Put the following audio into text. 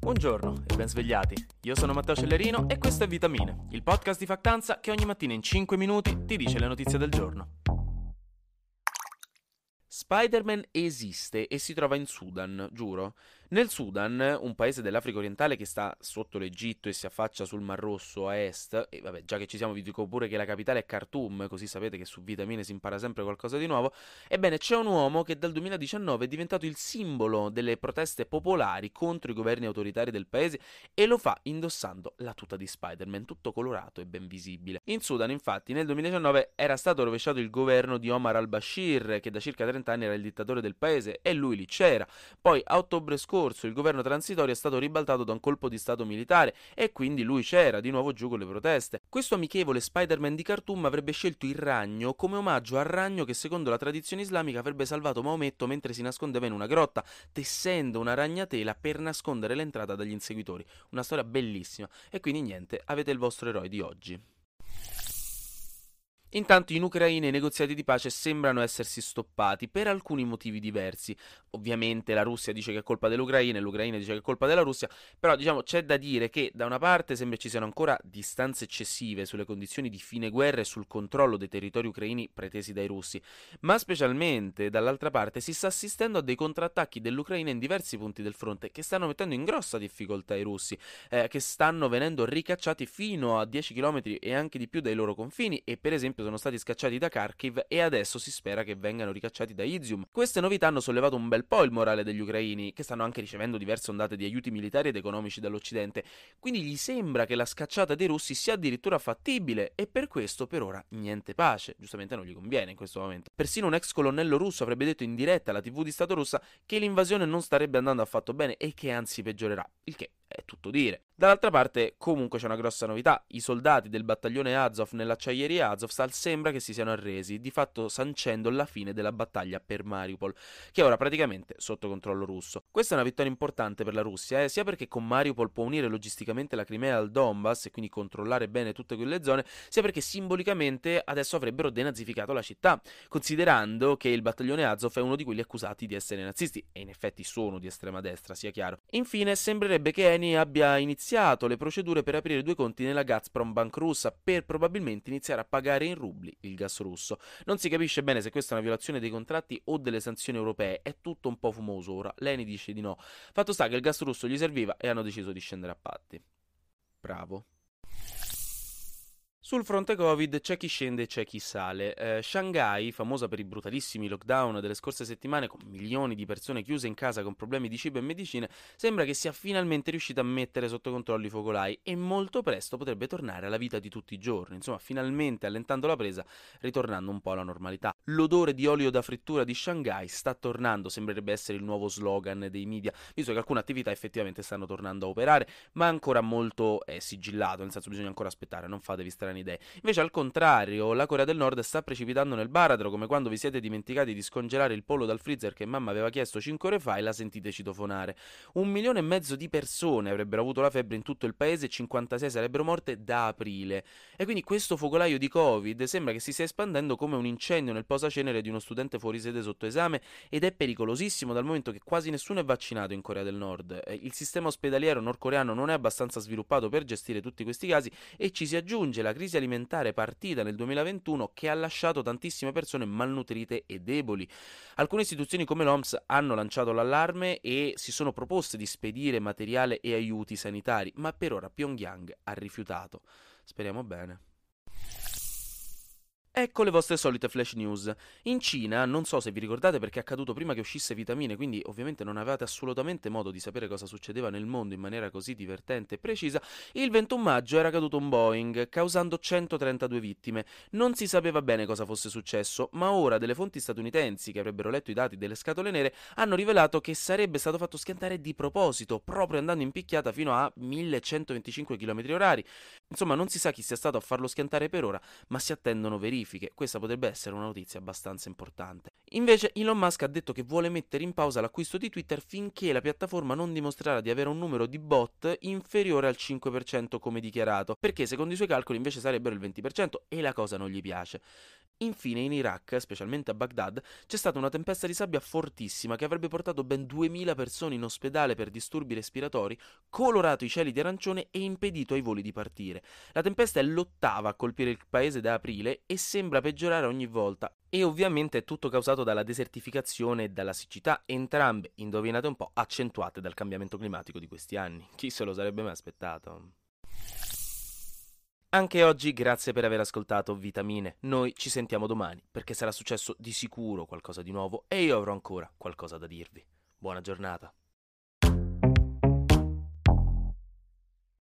Buongiorno e ben svegliati. Io sono Matteo Cellerino e questo è Vitamine, il podcast di Factanza che ogni mattina in 5 minuti ti dice le notizie del giorno. Spider-Man esiste e si trova in Sudan, giuro. Nel Sudan, un paese dell'Africa orientale che sta sotto l'Egitto e si affaccia sul Mar Rosso a est, e vabbè, già che ci siamo, vi dico pure che la capitale è Khartoum, così sapete che su Vitamine si impara sempre qualcosa di nuovo. Ebbene, c'è un uomo che dal 2019 è diventato il simbolo delle proteste popolari contro i governi autoritari del paese e lo fa indossando la tuta di Spider-Man, tutto colorato e ben visibile. In Sudan, infatti, nel 2019 era stato rovesciato il governo di Omar al-Bashir, che da circa 30 anni era il dittatore del paese, e lui lì c'era. Poi, a ottobre scorso, scorso il governo transitorio è stato ribaltato da un colpo di stato militare e quindi lui c'era di nuovo giù con le proteste. Questo amichevole Spider-Man di Khartoum avrebbe scelto il ragno come omaggio al ragno che secondo la tradizione islamica avrebbe salvato Maometto mentre si nascondeva in una grotta, tessendo una ragnatela per nascondere l'entrata dagli inseguitori. Una storia bellissima. E quindi niente, avete il vostro eroe di oggi. Intanto in Ucraina i negoziati di pace sembrano essersi stoppati per alcuni motivi diversi. Ovviamente la Russia dice che è colpa dell'Ucraina e l'Ucraina dice che è colpa della Russia, però diciamo c'è da dire che da una parte sembra ci siano ancora distanze eccessive sulle condizioni di fine guerra e sul controllo dei territori ucraini pretesi dai russi, ma specialmente dall'altra parte si sta assistendo a dei contrattacchi dell'Ucraina in diversi punti del fronte che stanno mettendo in grossa difficoltà i russi, eh, che stanno venendo ricacciati fino a 10 km e anche di più dai loro confini e per esempio esempio sono stati scacciati da Kharkiv e adesso si spera che vengano ricacciati da Izium. Queste novità hanno sollevato un bel po' il morale degli ucraini, che stanno anche ricevendo diverse ondate di aiuti militari ed economici dall'Occidente, quindi gli sembra che la scacciata dei russi sia addirittura fattibile e per questo per ora niente pace, giustamente non gli conviene in questo momento. Persino un ex colonnello russo avrebbe detto in diretta alla TV di Stato russa che l'invasione non starebbe andando affatto bene e che anzi peggiorerà, il che è tutto dire. Dall'altra parte, comunque c'è una grossa novità. I soldati del battaglione Azov nell'acciaieria Azovstal sembra che si siano arresi, di fatto sancendo la fine della battaglia per Mariupol, che è ora praticamente sotto controllo russo. Questa è una vittoria importante per la Russia, eh, sia perché con Mariupol può unire logisticamente la Crimea al Donbass e quindi controllare bene tutte quelle zone, sia perché simbolicamente adesso avrebbero denazificato la città, considerando che il battaglione Azov è uno di quelli accusati di essere nazisti, e in effetti sono di estrema destra, sia chiaro. Infine, sembrerebbe che Eni abbia iniziato le procedure per aprire due conti nella Gazprom Bank russa per probabilmente iniziare a pagare in rubli il gas russo. Non si capisce bene se questa è una violazione dei contratti o delle sanzioni europee, è tutto un po' fumoso ora. L'Eni dice di no. Fatto sta che il gas russo gli serviva e hanno deciso di scendere a patti. Bravo. Sul fronte Covid c'è chi scende e c'è chi sale. Eh, Shanghai, famosa per i brutalissimi lockdown delle scorse settimane, con milioni di persone chiuse in casa con problemi di cibo e medicine, sembra che sia finalmente riuscita a mettere sotto controllo i focolai e molto presto potrebbe tornare alla vita di tutti i giorni. Insomma, finalmente allentando la presa, ritornando un po' alla normalità. L'odore di olio da frittura di Shanghai sta tornando, sembrerebbe essere il nuovo slogan dei media, visto che alcune attività effettivamente stanno tornando a operare, ma ancora molto è sigillato, nel senso bisogna ancora aspettare, non fatevi strani idee. Invece, al contrario, la Corea del Nord sta precipitando nel baratro, come quando vi siete dimenticati di scongelare il pollo dal freezer che mamma aveva chiesto 5 ore fa e la sentite citofonare. Un milione e mezzo di persone avrebbero avuto la febbre in tutto il paese e 56 sarebbero morte da aprile. E quindi questo focolaio di Covid sembra che si stia espandendo come un incendio nel posacenere di uno studente fuori sede sotto esame ed è pericolosissimo dal momento che quasi nessuno è vaccinato in Corea del Nord. Eh, il sistema ospedaliero nordcoreano non è abbastanza sviluppato per gestire tutti questi casi e ci si aggiunge la crisi alimentare partita nel 2021 che ha lasciato tantissime persone malnutrite e deboli. Alcune istituzioni come l'OMS hanno lanciato l'allarme e si sono proposte di spedire materiale e aiuti sanitari, ma per ora Pyongyang ha rifiutato. Speriamo bene. Ecco le vostre solite flash news. In Cina, non so se vi ricordate perché è accaduto prima che uscisse Vitamine, quindi ovviamente non avevate assolutamente modo di sapere cosa succedeva nel mondo in maniera così divertente e precisa, il 21 maggio era caduto un Boeing, causando 132 vittime. Non si sapeva bene cosa fosse successo, ma ora delle fonti statunitensi che avrebbero letto i dati delle scatole nere hanno rivelato che sarebbe stato fatto schiantare di proposito, proprio andando in picchiata fino a 1125 km/h. Insomma, non si sa chi sia stato a farlo schiantare per ora, ma si attendono verifiche verifiche. Questa potrebbe essere una notizia abbastanza importante. Invece Elon Musk ha detto che vuole mettere in pausa l'acquisto di Twitter finché la piattaforma non dimostrerà di avere un numero di bot inferiore al 5% come dichiarato, perché secondo i suoi calcoli invece sarebbero il 20% e la cosa non gli piace. Infine in Iraq, specialmente a Baghdad, c'è stata una tempesta di sabbia fortissima che avrebbe portato ben 2000 persone in ospedale per disturbi respiratori, colorato i cieli di arancione e impedito ai voli di partire. La tempesta è l'ottava a colpire il paese da aprile e sembra peggiorare ogni volta. E ovviamente è tutto causato dalla desertificazione e dalla siccità, entrambe, indovinate un po', accentuate dal cambiamento climatico di questi anni. Chi se lo sarebbe mai aspettato? Anche oggi grazie per aver ascoltato Vitamine. Noi ci sentiamo domani perché sarà successo di sicuro qualcosa di nuovo e io avrò ancora qualcosa da dirvi. Buona giornata.